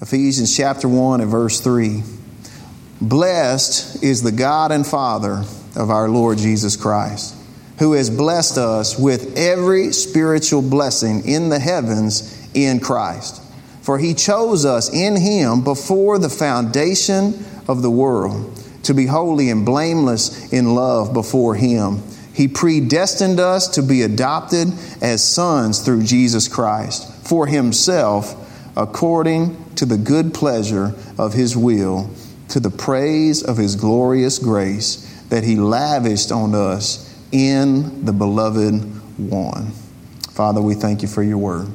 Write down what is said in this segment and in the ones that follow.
Ephesians chapter 1 and verse 3. Blessed is the God and Father of our Lord Jesus Christ, who has blessed us with every spiritual blessing in the heavens in Christ. For he chose us in him before the foundation of the world to be holy and blameless in love before him. He predestined us to be adopted as sons through Jesus Christ for himself according to the good pleasure of his will to the praise of his glorious grace that he lavished on us in the beloved one. Father, we thank you for your word.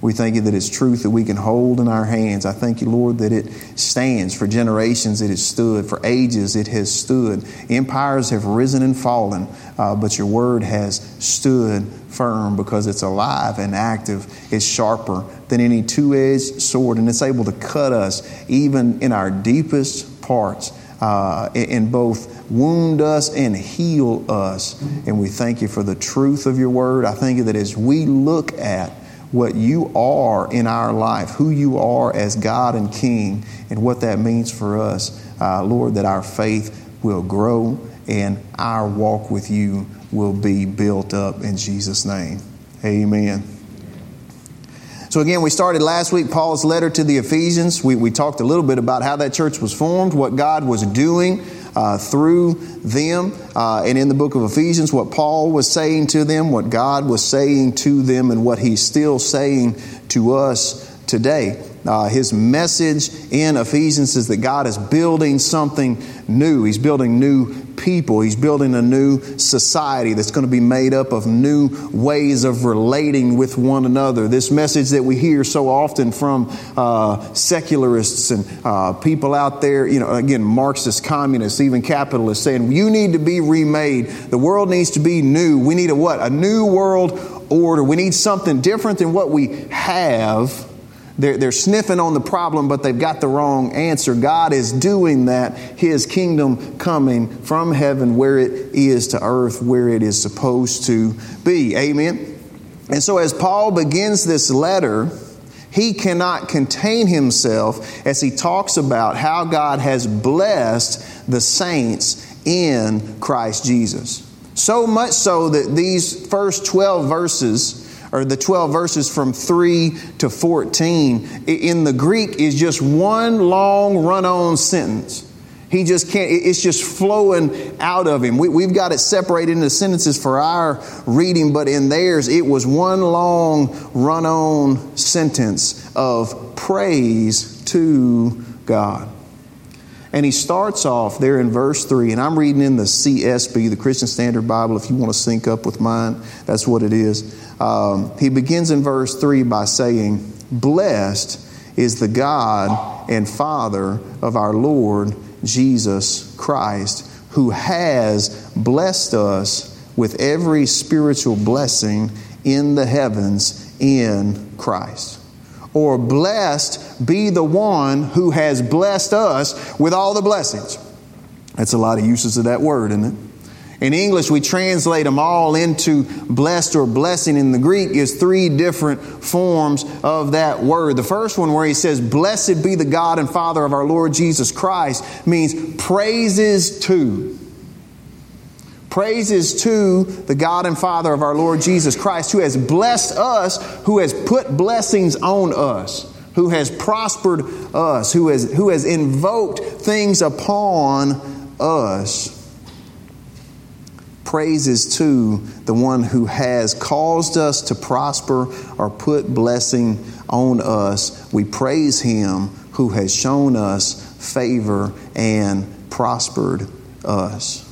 We thank you that it's truth that we can hold in our hands. I thank you, Lord, that it stands for generations. It has stood for ages. It has stood. Empires have risen and fallen, uh, but your word has stood firm because it's alive and active. It's sharper than any two edged sword, and it's able to cut us even in our deepest parts uh, and both wound us and heal us. And we thank you for the truth of your word. I thank you that as we look at what you are in our life, who you are as God and King, and what that means for us, uh, Lord, that our faith will grow and our walk with you will be built up in Jesus' name. Amen. So, again, we started last week Paul's letter to the Ephesians. We, we talked a little bit about how that church was formed, what God was doing uh, through them. Uh, and in the book of Ephesians, what Paul was saying to them, what God was saying to them, and what he's still saying to us today. Uh, his message in Ephesians is that God is building something new. He's building new people. He's building a new society that's going to be made up of new ways of relating with one another. This message that we hear so often from uh, secularists and uh, people out there, you know, again, Marxist, communists, even capitalists, saying you need to be remade. The world needs to be new. We need a what? A new world order. We need something different than what we have they're, they're sniffing on the problem, but they've got the wrong answer. God is doing that, His kingdom coming from heaven where it is to earth, where it is supposed to be. Amen. And so, as Paul begins this letter, he cannot contain himself as he talks about how God has blessed the saints in Christ Jesus. So much so that these first 12 verses or the 12 verses from 3 to 14 in the Greek is just one long run on sentence. He just can't, it's just flowing out of him. We, have got it separated into sentences for our reading, but in theirs, it was one long run on sentence of praise to God. And he starts off there in verse 3, and I'm reading in the CSB, the Christian Standard Bible. If you want to sync up with mine, that's what it is. Um, he begins in verse 3 by saying, Blessed is the God and Father of our Lord Jesus Christ, who has blessed us with every spiritual blessing in the heavens in Christ. Or blessed be the one who has blessed us with all the blessings. That's a lot of uses of that word, isn't it? In English, we translate them all into blessed or blessing. In the Greek, is three different forms of that word. The first one, where he says, Blessed be the God and Father of our Lord Jesus Christ, means praises to. Praises to the God and Father of our Lord Jesus Christ, who has blessed us, who has put blessings on us, who has prospered us, who has, who has invoked things upon us praises to the one who has caused us to prosper or put blessing on us. We praise him who has shown us favor and prospered us.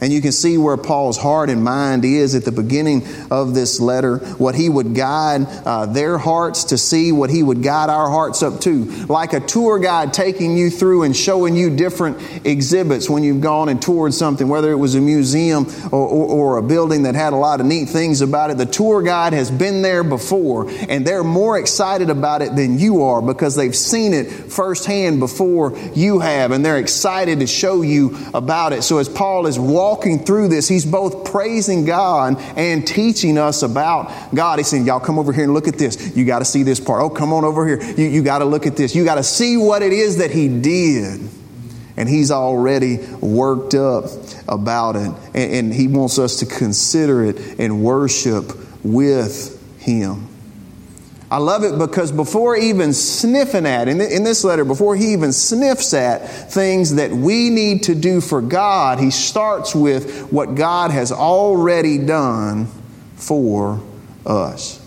And you can see where Paul's heart and mind is at the beginning of this letter, what he would guide uh, their hearts to see, what he would guide our hearts up to. Like a tour guide taking you through and showing you different exhibits when you've gone and toured something, whether it was a museum or, or, or a building that had a lot of neat things about it. The tour guide has been there before, and they're more excited about it than you are because they've seen it firsthand before you have, and they're excited to show you about it. So as Paul is walking, walking through this, he's both praising God and teaching us about God. He's saying, Y'all come over here and look at this. You got to see this part. Oh, come on over here. You, you got to look at this. You got to see what it is that he did. And he's already worked up about it. And, and he wants us to consider it and worship with him. I love it because before even sniffing at, in, in this letter, before he even sniffs at things that we need to do for God, he starts with what God has already done for us.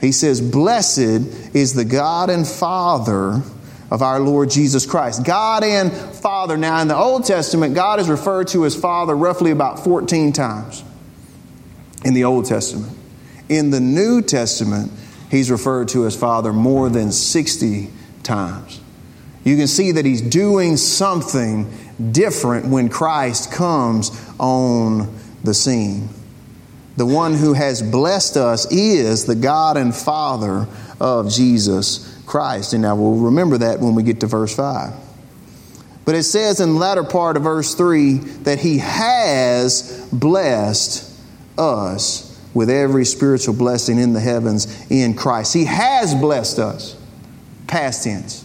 He says, Blessed is the God and Father of our Lord Jesus Christ. God and Father. Now, in the Old Testament, God is referred to as Father roughly about 14 times in the Old Testament. In the New Testament, he's referred to as Father more than 60 times. You can see that he's doing something different when Christ comes on the scene. The one who has blessed us is the God and Father of Jesus Christ. And now we'll remember that when we get to verse 5. But it says in the latter part of verse 3 that he has blessed us with every spiritual blessing in the heavens in Christ. He has blessed us, past tense.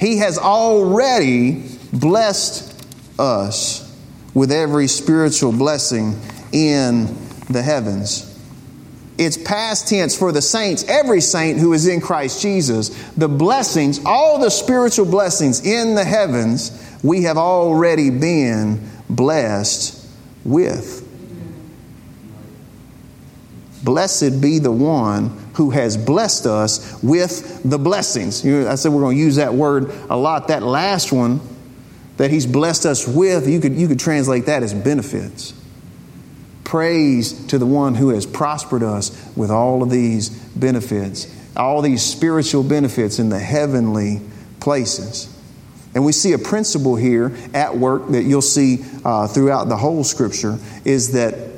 He has already blessed us with every spiritual blessing in the heavens. It's past tense for the saints, every saint who is in Christ Jesus. The blessings, all the spiritual blessings in the heavens, we have already been blessed with. Blessed be the one who has blessed us with the blessings. You know, I said we're going to use that word a lot. That last one that he's blessed us with, you could, you could translate that as benefits. Praise to the one who has prospered us with all of these benefits, all these spiritual benefits in the heavenly places. And we see a principle here at work that you'll see uh, throughout the whole scripture is that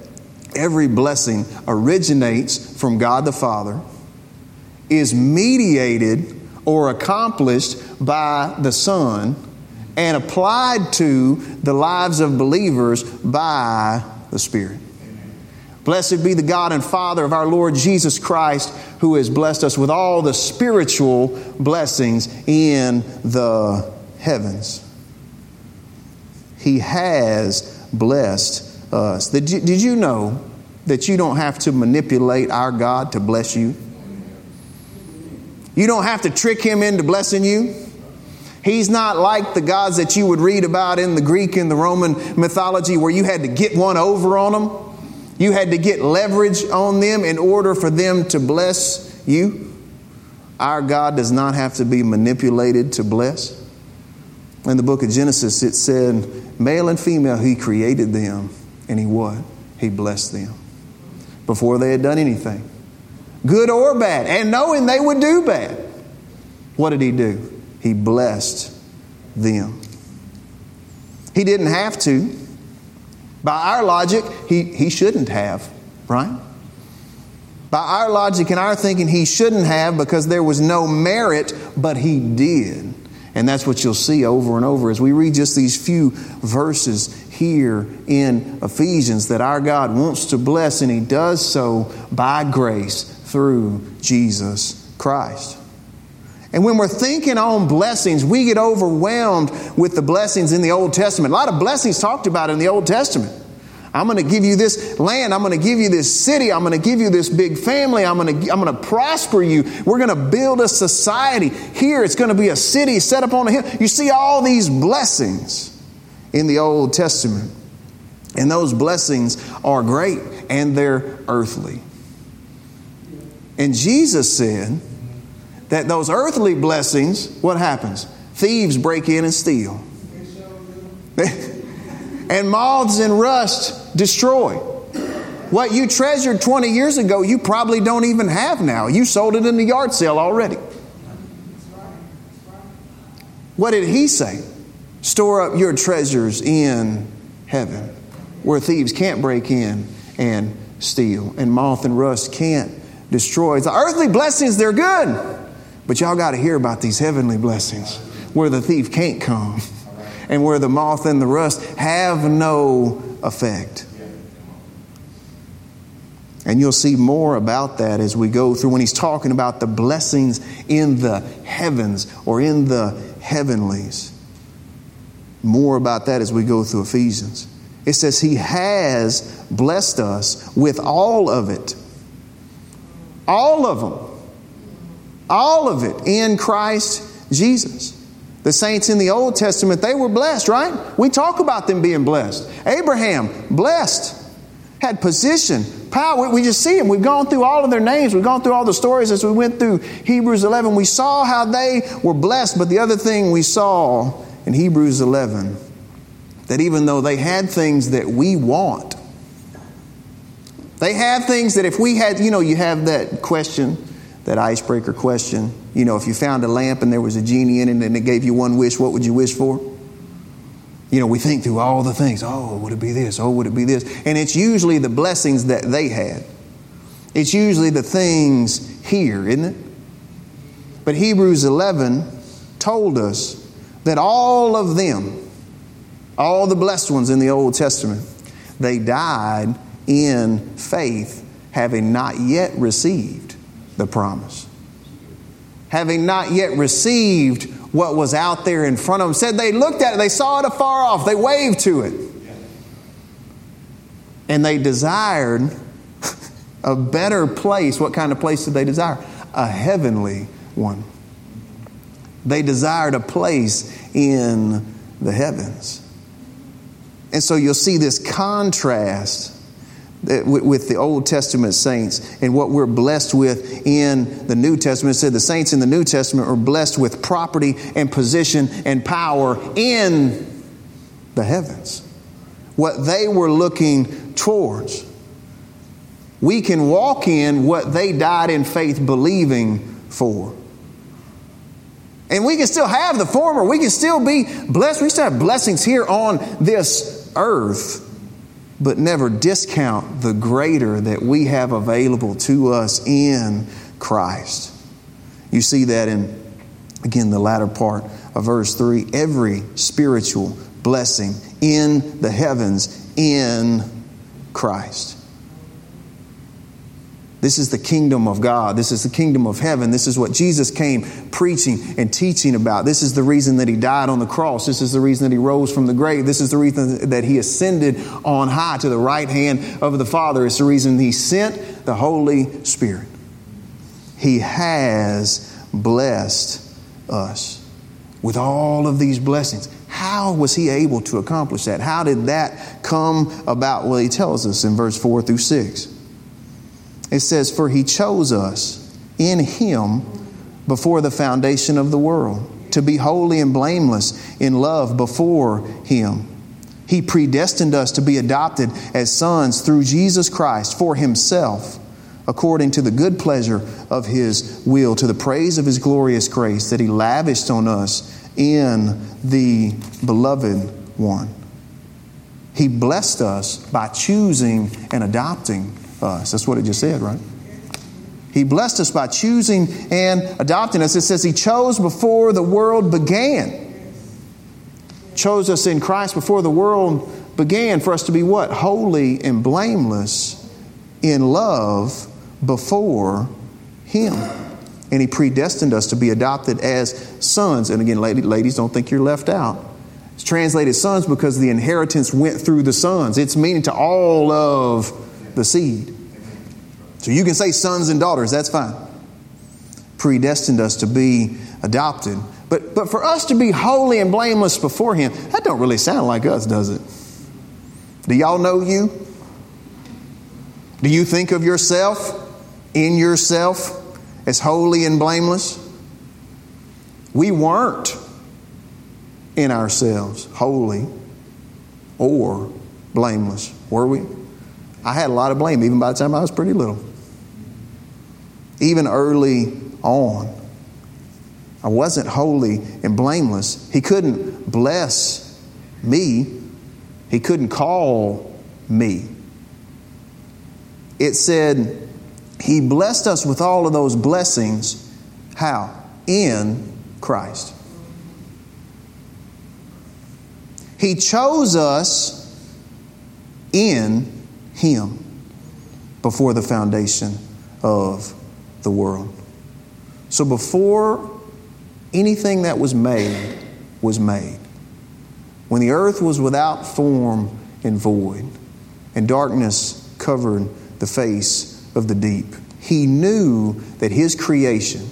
every blessing originates from God the Father, is mediated or accomplished by the Son, and applied to the lives of believers by the Spirit. Blessed be the God and Father of our Lord Jesus Christ, who has blessed us with all the spiritual blessings in the heavens. He has blessed us. Did you, did you know that you don't have to manipulate our God to bless you? You don't have to trick him into blessing you. He's not like the gods that you would read about in the Greek and the Roman mythology where you had to get one over on them. You had to get leverage on them in order for them to bless you. Our God does not have to be manipulated to bless. In the book of Genesis, it said, male and female, He created them. And he what? He blessed them before they had done anything, good or bad, and knowing they would do bad. What did he do? He blessed them. He didn't have to. By our logic, he, he shouldn't have, right? By our logic and our thinking, he shouldn't have because there was no merit, but he did. And that's what you'll see over and over as we read just these few verses here in Ephesians that our God wants to bless, and He does so by grace through Jesus Christ. And when we're thinking on blessings, we get overwhelmed with the blessings in the Old Testament. A lot of blessings talked about in the Old Testament. I'm going to give you this land. I'm going to give you this city. I'm going to give you this big family. I'm going to, I'm going to prosper you. We're going to build a society. Here, it's going to be a city set up on a hill. You see all these blessings in the Old Testament. And those blessings are great and they're earthly. And Jesus said that those earthly blessings, what happens? Thieves break in and steal. and moths and rust destroy. What you treasured 20 years ago, you probably don't even have now. You sold it in the yard sale already. What did he say? Store up your treasures in heaven, where thieves can't break in and steal, and moth and rust can't destroy. The earthly blessings, they're good, but y'all got to hear about these heavenly blessings where the thief can't come and where the moth and the rust have no effect. And you'll see more about that as we go through when he's talking about the blessings in the heavens or in the heavenlies. More about that as we go through Ephesians. It says, He has blessed us with all of it. All of them. All of it in Christ Jesus. The saints in the Old Testament, they were blessed, right? We talk about them being blessed. Abraham, blessed, had position, power. We just see them. We've gone through all of their names. We've gone through all the stories as we went through Hebrews 11. We saw how they were blessed, but the other thing we saw in Hebrews 11 that even though they had things that we want, they had things that if we had, you know, you have that question, that icebreaker question. You know, if you found a lamp and there was a genie in it and it gave you one wish, what would you wish for? You know, we think through all the things. Oh, would it be this? Oh, would it be this? And it's usually the blessings that they had. It's usually the things here, isn't it? But Hebrews 11 told us that all of them, all the blessed ones in the Old Testament, they died in faith, having not yet received the promise. Having not yet received what was out there in front of them. Said they looked at it, they saw it afar off, they waved to it. And they desired a better place. What kind of place did they desire? A heavenly one. They desired a place in the heavens. And so you'll see this contrast with the Old Testament saints and what we're blessed with in the New Testament. It said the saints in the New Testament are blessed with property and position and power in the heavens. What they were looking towards. We can walk in what they died in faith believing for. And we can still have the former. We can still be blessed. We still have blessings here on this earth, but never discount the greater that we have available to us in Christ. You see that in, again, the latter part of verse 3 every spiritual blessing in the heavens in Christ. This is the kingdom of God. This is the kingdom of heaven. This is what Jesus came preaching and teaching about. This is the reason that he died on the cross. This is the reason that he rose from the grave. This is the reason that he ascended on high to the right hand of the Father. It's the reason he sent the Holy Spirit. He has blessed us with all of these blessings. How was he able to accomplish that? How did that come about? Well, he tells us in verse 4 through 6. It says, For he chose us in him before the foundation of the world to be holy and blameless in love before him. He predestined us to be adopted as sons through Jesus Christ for himself, according to the good pleasure of his will, to the praise of his glorious grace that he lavished on us in the beloved one. He blessed us by choosing and adopting us. That's what it just said, right? He blessed us by choosing and adopting us. It says He chose before the world began. Chose us in Christ before the world began for us to be what? Holy and blameless in love before Him. And He predestined us to be adopted as sons. And again, ladies, don't think you're left out. It's translated sons because the inheritance went through the sons. It's meaning to all of the seed. So you can say sons and daughters, that's fine. Predestined us to be adopted. But, but for us to be holy and blameless before Him, that don't really sound like us, does it? Do y'all know you? Do you think of yourself, in yourself, as holy and blameless? We weren't in ourselves holy or blameless, were we? I had a lot of blame even by the time I was pretty little. Even early on, I wasn't holy and blameless. He couldn't bless me, He couldn't call me. It said, He blessed us with all of those blessings. How? In Christ. He chose us in Him before the foundation of the world. So before anything that was made was made, when the earth was without form and void, and darkness covered the face of the deep, he knew that his creation,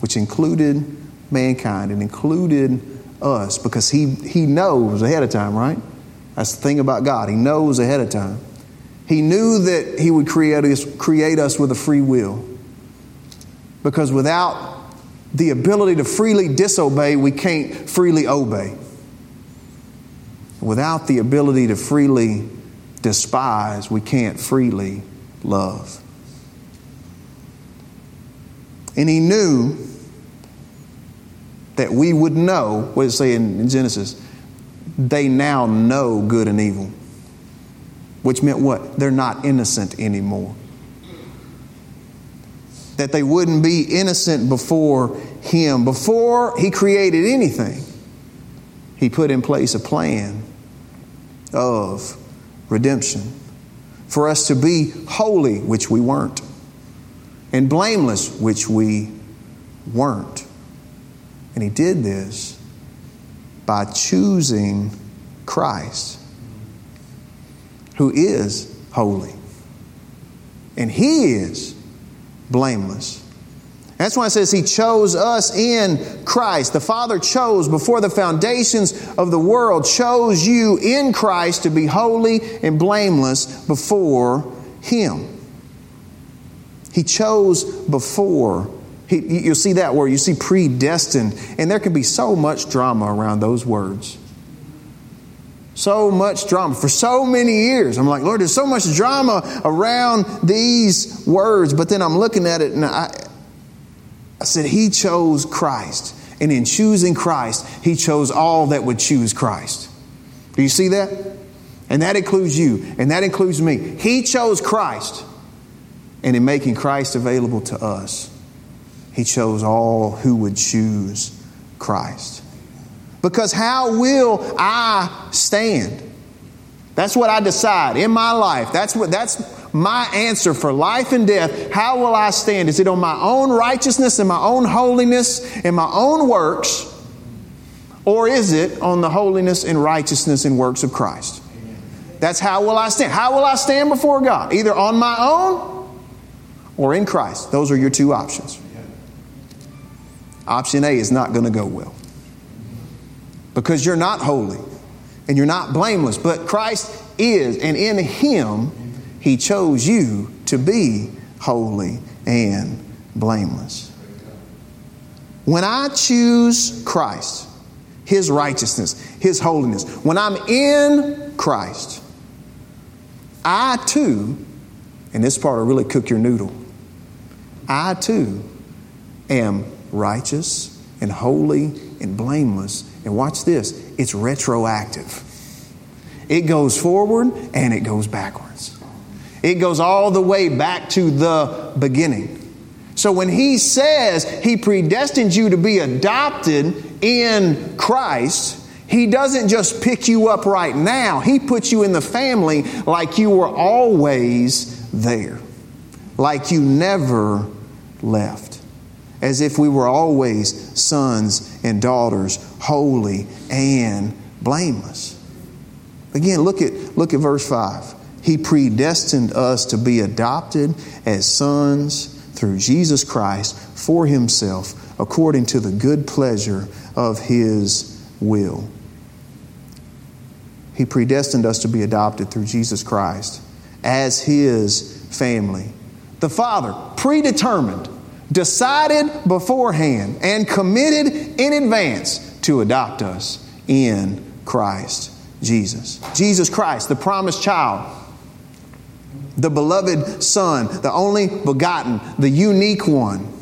which included mankind and included us, because he, he knows ahead of time, right? That's the thing about God. He knows ahead of time. He knew that He would create us, create us with a free will. Because without the ability to freely disobey, we can't freely obey. Without the ability to freely despise, we can't freely love. And he knew that we would know, what does it say in, in Genesis? They now know good and evil. Which meant what? They're not innocent anymore. That they wouldn't be innocent before him. Before he created anything, he put in place a plan of redemption for us to be holy, which we weren't, and blameless, which we weren't. And he did this by choosing Christ, who is holy. And he is blameless. That's why it says he chose us in Christ. The Father chose before the foundations of the world, chose you in Christ to be holy and blameless before him. He chose before. He, you'll see that word. You see predestined. And there can be so much drama around those words. So much drama for so many years. I'm like, Lord, there's so much drama around these words. But then I'm looking at it and I, I said, He chose Christ. And in choosing Christ, He chose all that would choose Christ. Do you see that? And that includes you, and that includes me. He chose Christ. And in making Christ available to us, He chose all who would choose Christ. Because how will I stand? That's what I decide in my life. That's what that's my answer for life and death, how will I stand? Is it on my own righteousness and my own holiness and my own works? Or is it on the holiness and righteousness and works of Christ? That's how will I stand. How will I stand before God? Either on my own or in Christ. Those are your two options. Option A is not going to go well because you're not holy and you're not blameless, but Christ is, and in Him, he chose you to be holy and blameless. When I choose Christ, His righteousness, His holiness, when I'm in Christ, I too, and this part will really cook your noodle, I too am righteous and holy and blameless. And watch this it's retroactive. It goes forward and it goes backwards. It goes all the way back to the beginning. So when he says he predestined you to be adopted in Christ, he doesn't just pick you up right now. He puts you in the family like you were always there, like you never left, as if we were always sons and daughters, holy and blameless. Again, look at, look at verse 5. He predestined us to be adopted as sons through Jesus Christ for Himself, according to the good pleasure of His will. He predestined us to be adopted through Jesus Christ as His family. The Father predetermined, decided beforehand, and committed in advance to adopt us in Christ Jesus. Jesus Christ, the promised child the beloved Son, the only begotten, the unique one.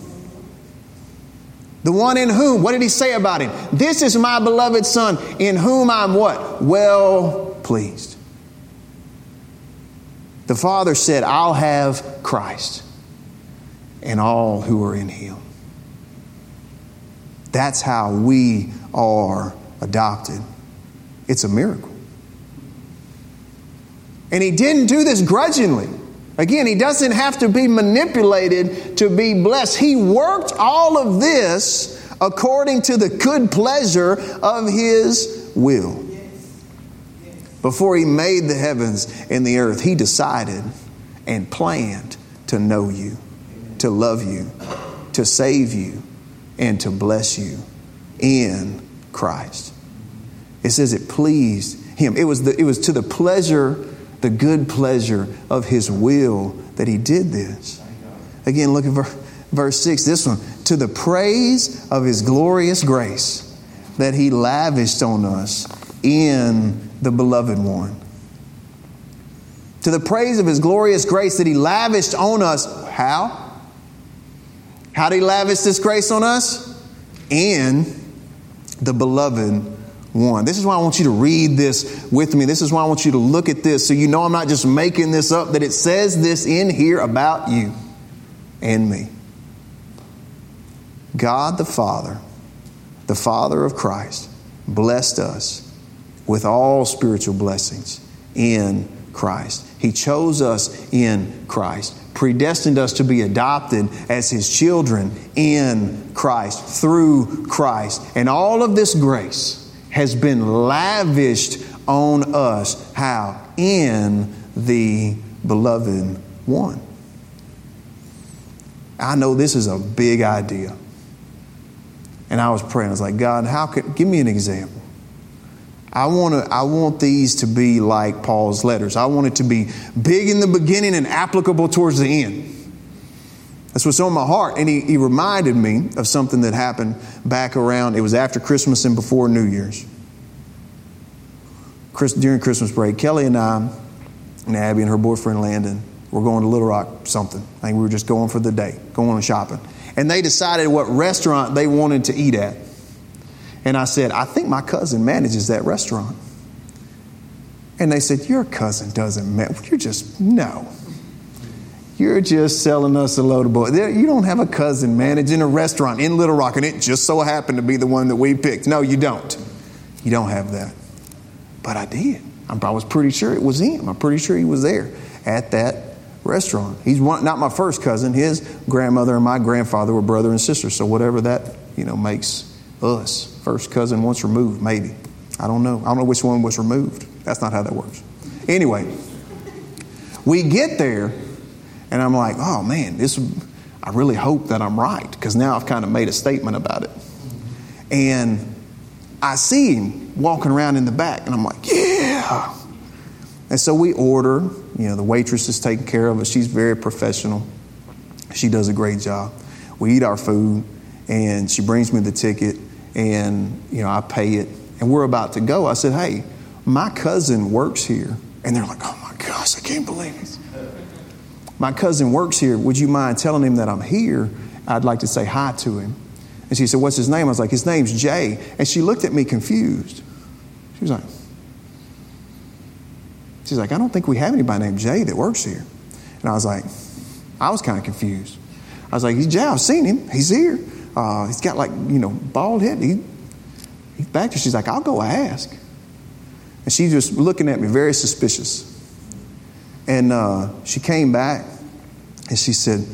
The one in whom, what did he say about him? This is my beloved Son, in whom I'm what? Well pleased. The Father said, I'll have Christ and all who are in him. That's how we are adopted. It's a miracle. And he didn't do this grudgingly. Again, he doesn't have to be manipulated to be blessed. He worked all of this according to the good pleasure of his will. Before he made the heavens and the earth, he decided and planned to know you, to love you, to save you, and to bless you in Christ. It says it pleased him. It was, the, it was to the pleasure, the good pleasure of his will that he did this. Again, look at verse, verse 6, this one. To the praise of his glorious grace that he lavished on us in the beloved one. To the praise of his glorious grace that he lavished on us. How? How did he lavish this grace on us? In the beloved one. This is why I want you to read this with me. This is why I want you to look at this so you know I'm not just making this up, that it says this in here about you and me. God the Father, the Father of Christ, blessed us with all spiritual blessings in Christ. He chose us in Christ, predestined us to be adopted as His children in Christ, through Christ. And all of this grace has been lavished on us. How? In the beloved one. I know this is a big idea. And I was praying. I was like, God, how could give me an example? I want to I want these to be like Paul's letters. I want it to be big in the beginning and applicable towards the end. That's what's on my heart. And he, he reminded me of something that happened back around, it was after Christmas and before New Year's. Chris, during Christmas break, Kelly and I, and Abby and her boyfriend Landon, were going to Little Rock something. I think we were just going for the day, going shopping and they decided what restaurant they wanted to eat at. And I said, I think my cousin manages that restaurant. And they said, Your cousin doesn't manage. You're just, no. You're just selling us a load of boy. You don't have a cousin managing a restaurant in Little Rock, and it just so happened to be the one that we picked. No, you don't. You don't have that. But I did. I was pretty sure it was him. I'm pretty sure he was there at that restaurant. He's one, not my first cousin. His grandmother and my grandfather were brother and sister. So whatever that you know makes us first cousin once removed, maybe. I don't know. I don't know which one was removed. That's not how that works. Anyway, we get there, and I'm like, oh man, this. I really hope that I'm right because now I've kind of made a statement about it. And I see him walking around in the back, and I'm like, yeah. And so we order, you know, the waitress is taking care of us. She's very professional. She does a great job. We eat our food, and she brings me the ticket, and, you know, I pay it. And we're about to go. I said, hey, my cousin works here. And they're like, oh my gosh, I can't believe it. My cousin works here. Would you mind telling him that I'm here? I'd like to say hi to him. And she said, What's his name? I was like, His name's Jay. And she looked at me confused. She was like, She's like, I don't think we have anybody named Jay that works here. And I was like, I was kind of confused. I was like, Jay, I've seen him. He's here. Uh, he's got like, you know, bald head. He, he's back there. She's like, I'll go ask. And she's just looking at me very suspicious. And uh, she came back and she said,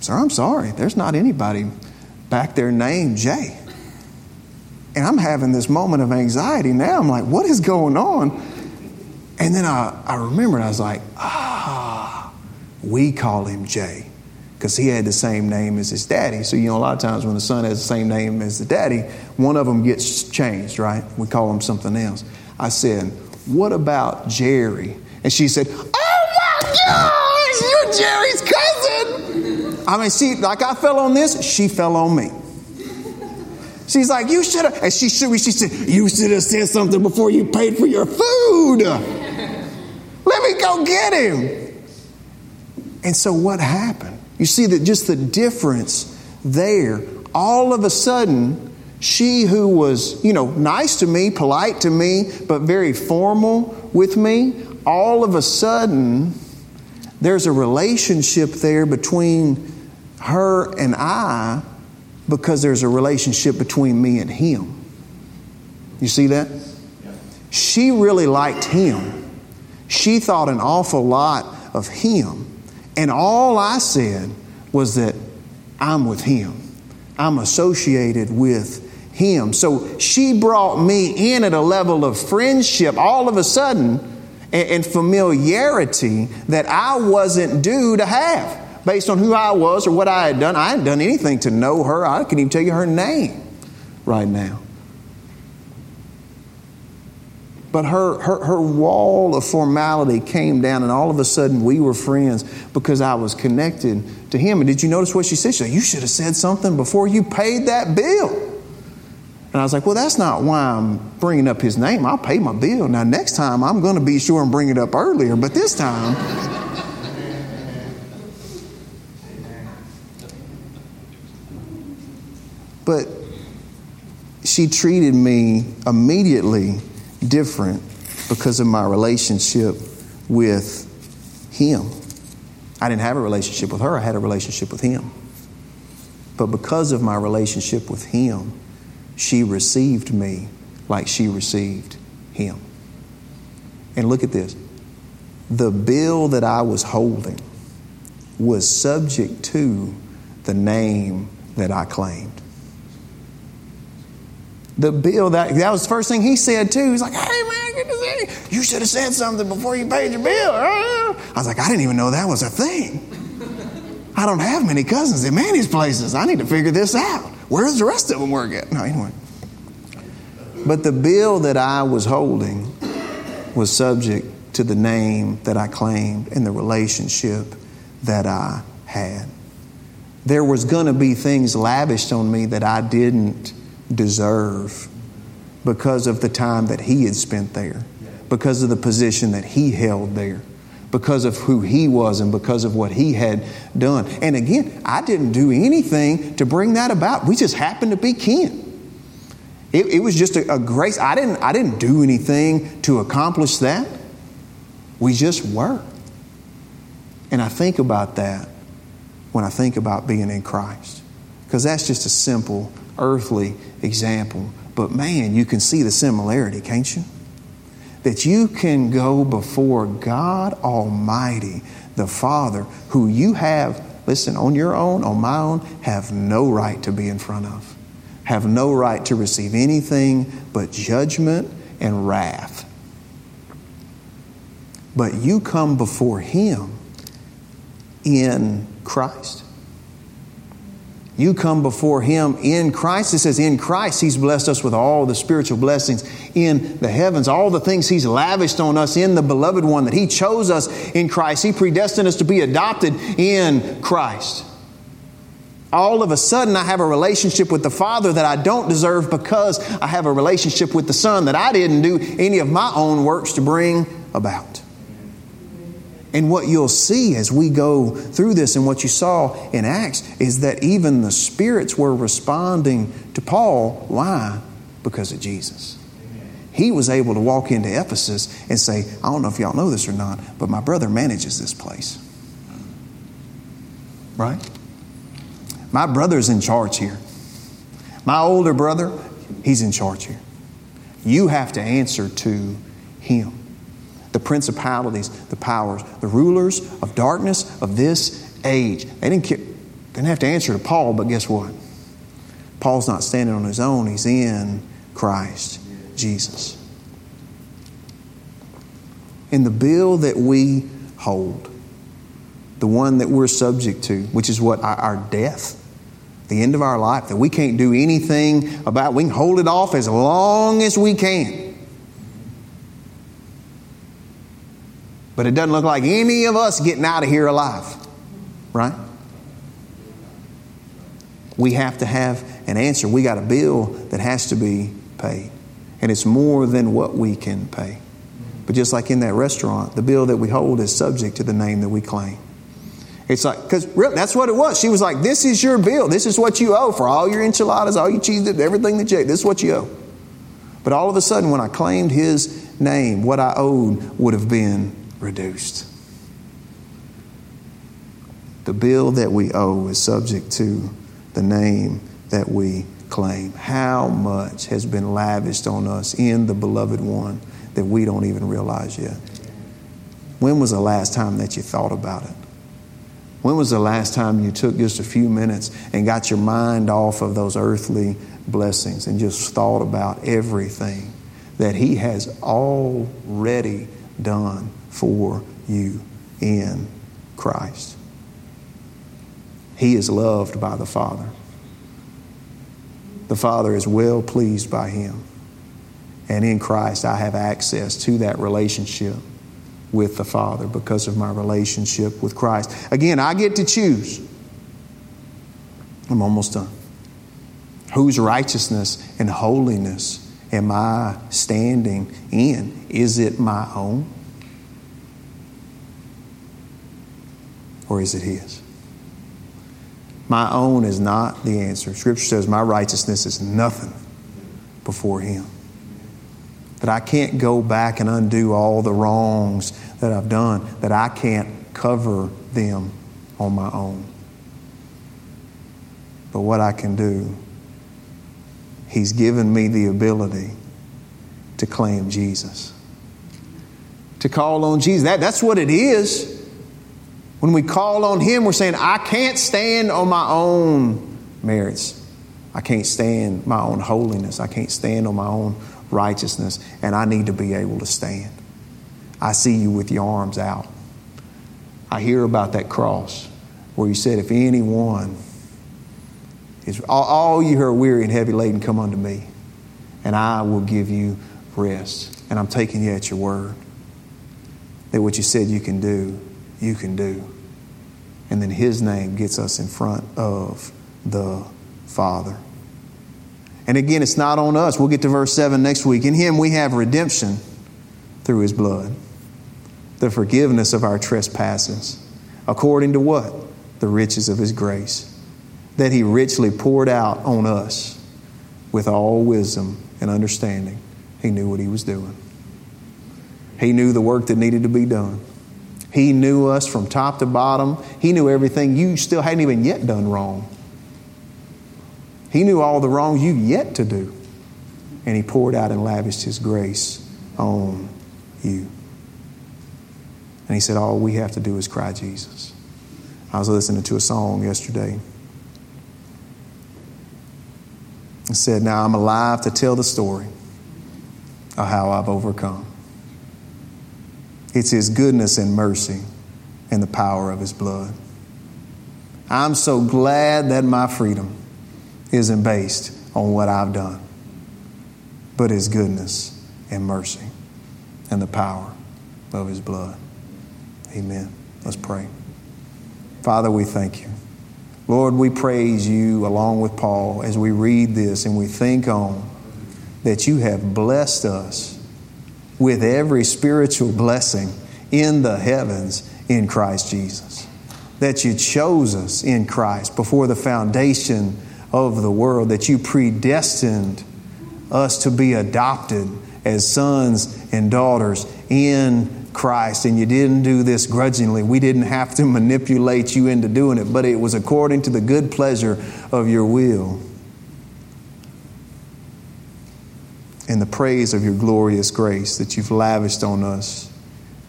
Sir, I'm sorry. There's not anybody back there named Jay. And I'm having this moment of anxiety now. I'm like, what is going on? And then I, I remembered, I was like, ah, we call him Jay because he had the same name as his daddy. So, you know, a lot of times when the son has the same name as the daddy, one of them gets changed, right? We call him something else. I said, what about Jerry? And she said, oh my gosh, you're Jerry's cousin. I mean, see, like I fell on this, she fell on me. She's like, you should have, and she should, she said, you should have said something before you paid for your food. Let me go get him. And so what happened? You see that just the difference there. All of a sudden, she who was, you know, nice to me, polite to me, but very formal with me, all of a sudden, there's a relationship there between her and I because there's a relationship between me and him. You see that? She really liked him. She thought an awful lot of him. And all I said was that I'm with him. I'm associated with him. So she brought me in at a level of friendship all of a sudden and, familiarity that I wasn't due to have based on who I was or what I had done. I hadn't done anything to know her. I can't even tell you her name right now. But her, her, her wall of formality came down, and all of a sudden we were friends because I was connected to him. And did you notice what she said? She said, You should have said something before you paid that bill. And I was like, Well, that's not why I'm bringing up his name. I'll pay my bill. Now, next time I'm going to be sure and bring it up earlier, but this time. but she treated me immediately different because of my relationship with Him. I didn't have a relationship with her, I had a relationship with Him. But because of my relationship with Him, she received me like she received Him. And look at this the bill that I was holding was subject to the name that I claimed the bill that that was the first thing he said too. He's like, "Hey man, good to see you. You should have said something before you paid your bill." Uh, I was like, "I didn't even know that was a thing. I don't have many cousins in many places. I need to figure this out. Where's the rest of them work at?" No, anyway. But the bill that I was holding was subject to the name that I claimed and the relationship that I had. There was going to be things lavished on me that I didn't deserve because of the time that he had spent there, because of the position that he held there, because of who he was and because of what he had done. And again, I didn't do anything to bring that about. We just happened to be kin. It, it was just a, a grace. I didn't, I didn't do anything to accomplish that. We just were. And I think about that when I think about being in Christ, because that's just a simple earthly example. But man, you can see the similarity, can't you? That you can go before God Almighty, the Father, who you have, listen, on your own, on my own, have no right to be in front of, have no right to receive anything but judgment and wrath. But you come before Him in Christ. You come before Him in Christ. It says, in Christ, He's blessed us with all the spiritual blessings in the heavens, all the things He's lavished on us in the beloved one, that He chose us in Christ. He predestined us to be adopted in Christ. All of a sudden, I have a relationship with the Father that I don't deserve because I have a relationship with the Son that I didn't do any of my own works to bring about. And what you'll see as we go through this and what you saw in Acts is that even the spirits were responding to Paul. Why? Because of Jesus. He was able to walk into Ephesus and say, I don't know if y'all know this or not, but my brother manages this place. Right? My brother's in charge here. My older brother, he's in charge here. You have to answer to him the principalities, the powers, the rulers of darkness of this age. They didn't, care, didn't have to answer to Paul, but guess what? Paul's not standing on his own, he's in Christ Jesus. In the bill that we hold, the one that we're subject to, which is what our, our death, the end of our life, that we can't do anything about, we can hold it off as long as we can. But it doesn't look like any of us getting out of here alive, right? We have to have an answer. We got a bill that has to be paid, and it's more than what we can pay. But just like in that restaurant, the bill that we hold is subject to the name that we claim. It's like, because that's what it was. She was like, This is your bill. This is what you owe for all your enchiladas, all your cheese everything that you ate. This is what you owe. But all of a sudden, when I claimed his name, what I owed would have been reduced. The bill that we owe is subject to the name that we claim. How much has been lavished on us in the beloved one that we don't even realize yet. When was the last time that you thought about it? When was the last time you took just a few minutes and got your mind off of those earthly blessings and just thought about everything that He has already done for you in Christ? He is loved by the Father. The Father is well pleased by Him. And in Christ, I have access to that relationship with the Father because of my relationship with Christ. Again, I get to choose. I'm almost done. Whose righteousness and holiness am I standing in? Is it my own? Or is it His? My own is not the answer. Scripture says my righteousness is nothing before Him. That I can't go back and undo all the wrongs that I've done, that I can't cover them on my own. But what I can do, He's given me the ability to claim Jesus. To call on Jesus. That, that's what it is. When we call on Him, we're saying, I can't stand on my own merits. I can't stand my own holiness. I can't stand on my own righteousness, and I need to be able to stand. I see you with your arms out. I hear about that cross where you said, If anyone is all, all you who are weary and heavy laden, come unto me, and I will give you rest. And I'm taking you at your word that what you said you can do, you can do. And then His name gets us in front of the Father. And again, it's not on us. We'll get to verse 7 next week. In Him we have redemption through His blood, the forgiveness of our trespasses, according to what? The riches of His grace, that He richly poured out on us with all wisdom and understanding. He knew what He was doing, He knew the work that needed to be done. He knew us from top to bottom. He knew everything you still hadn't even yet done wrong. He knew all the wrongs you've yet to do. And He poured out and lavished His grace on you. And He said, All we have to do is cry Jesus. I was listening to a song yesterday. It said, Now I'm alive to tell the story of how I've overcome. It's His goodness and mercy and the power of His blood. I'm so glad that my freedom isn't based on what I've done, but His goodness and mercy and the power of His blood. Amen. Let's pray. Father, we thank you. Lord, we praise you along with Paul as we read this and we think on that you have blessed us with every spiritual blessing in the heavens in Christ Jesus. That you chose us in Christ before the foundation of the world, that you predestined us to be adopted as sons and daughters in Christ. And you didn't do this grudgingly. We didn't have to manipulate you into doing it, but it was according to the good pleasure of your will. and the praise of your glorious grace that you've lavished on us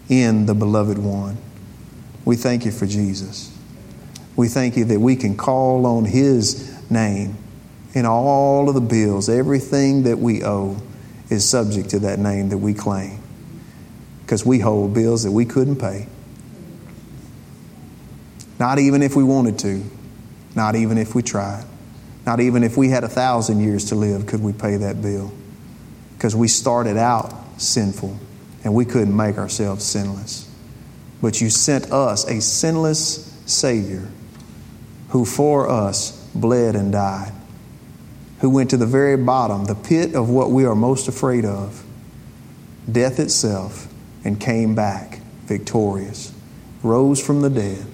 in the beloved one. We thank you for Jesus. We thank you that we can call on his name in all of the bills. Everything that we owe is subject to that name that we claim because we hold bills that we couldn't pay. Not even if we wanted to, not even if we tried, not even if we had a thousand years to live, could we pay that bill because we started out sinful and we couldn't make ourselves sinless. But you sent us a sinless Savior who for us bled and died, who went to the very bottom, the pit of what we are most afraid of, death itself, and came back victorious, rose from the dead,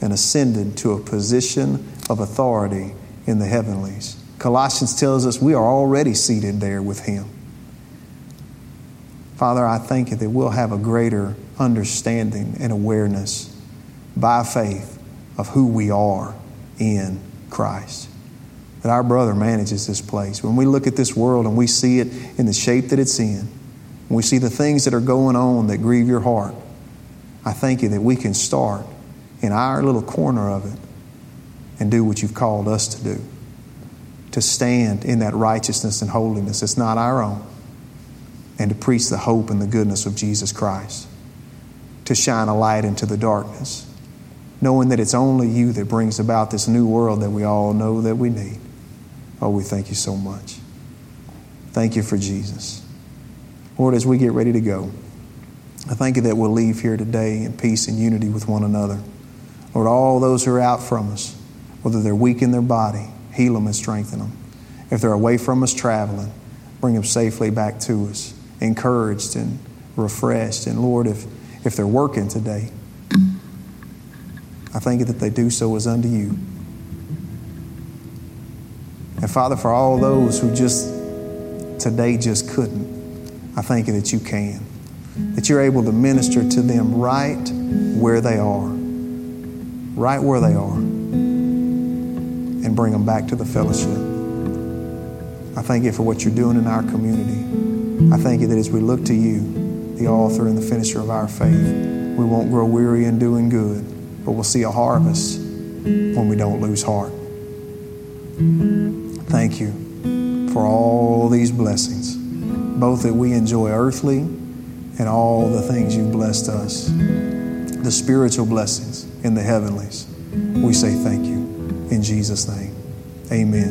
and ascended to a position of authority in the heavenlies. Colossians tells us we are already seated there with Him. Father, I thank you that we'll have a greater understanding and awareness by faith of who we are in Christ. That our brother manages this place. When we look at this world and we see it in the shape that it's in, we see the things that are going on that grieve your heart, I thank you that we can start in our little corner of it and do what you've called us to do. To stand in that righteousness and holiness. It's not our own. And to preach the hope and the goodness of Jesus Christ. To shine a light into the darkness. Knowing that it's only you that brings about this new world that we all know that we need. Oh, we thank you so much. Thank you for Jesus. Lord, as we get ready to go, I thank you that we'll leave here today in peace and unity with one another. Lord, all those who are out from us, whether they're weak in their body, heal them and strengthen them. If they're away from us traveling, bring them safely back to us, encouraged and refreshed. And Lord, if, if they're working today, I thank you that they do so as unto you. And Father, for all those who just today just couldn't, I thank you that you can. That you're able to minister to them right where they are. Right where they are. And bring them back to the fellowship. I thank you for what you're doing in our community. I thank you that as we look to you, the author and the finisher of our faith, we won't grow weary in doing good, but we'll see a harvest when we don't lose heart. Thank you for all these blessings, both that we enjoy earthly and all the things you've blessed us, the spiritual blessings in the heavenlies. We say thank you. In Jesus' name, amen.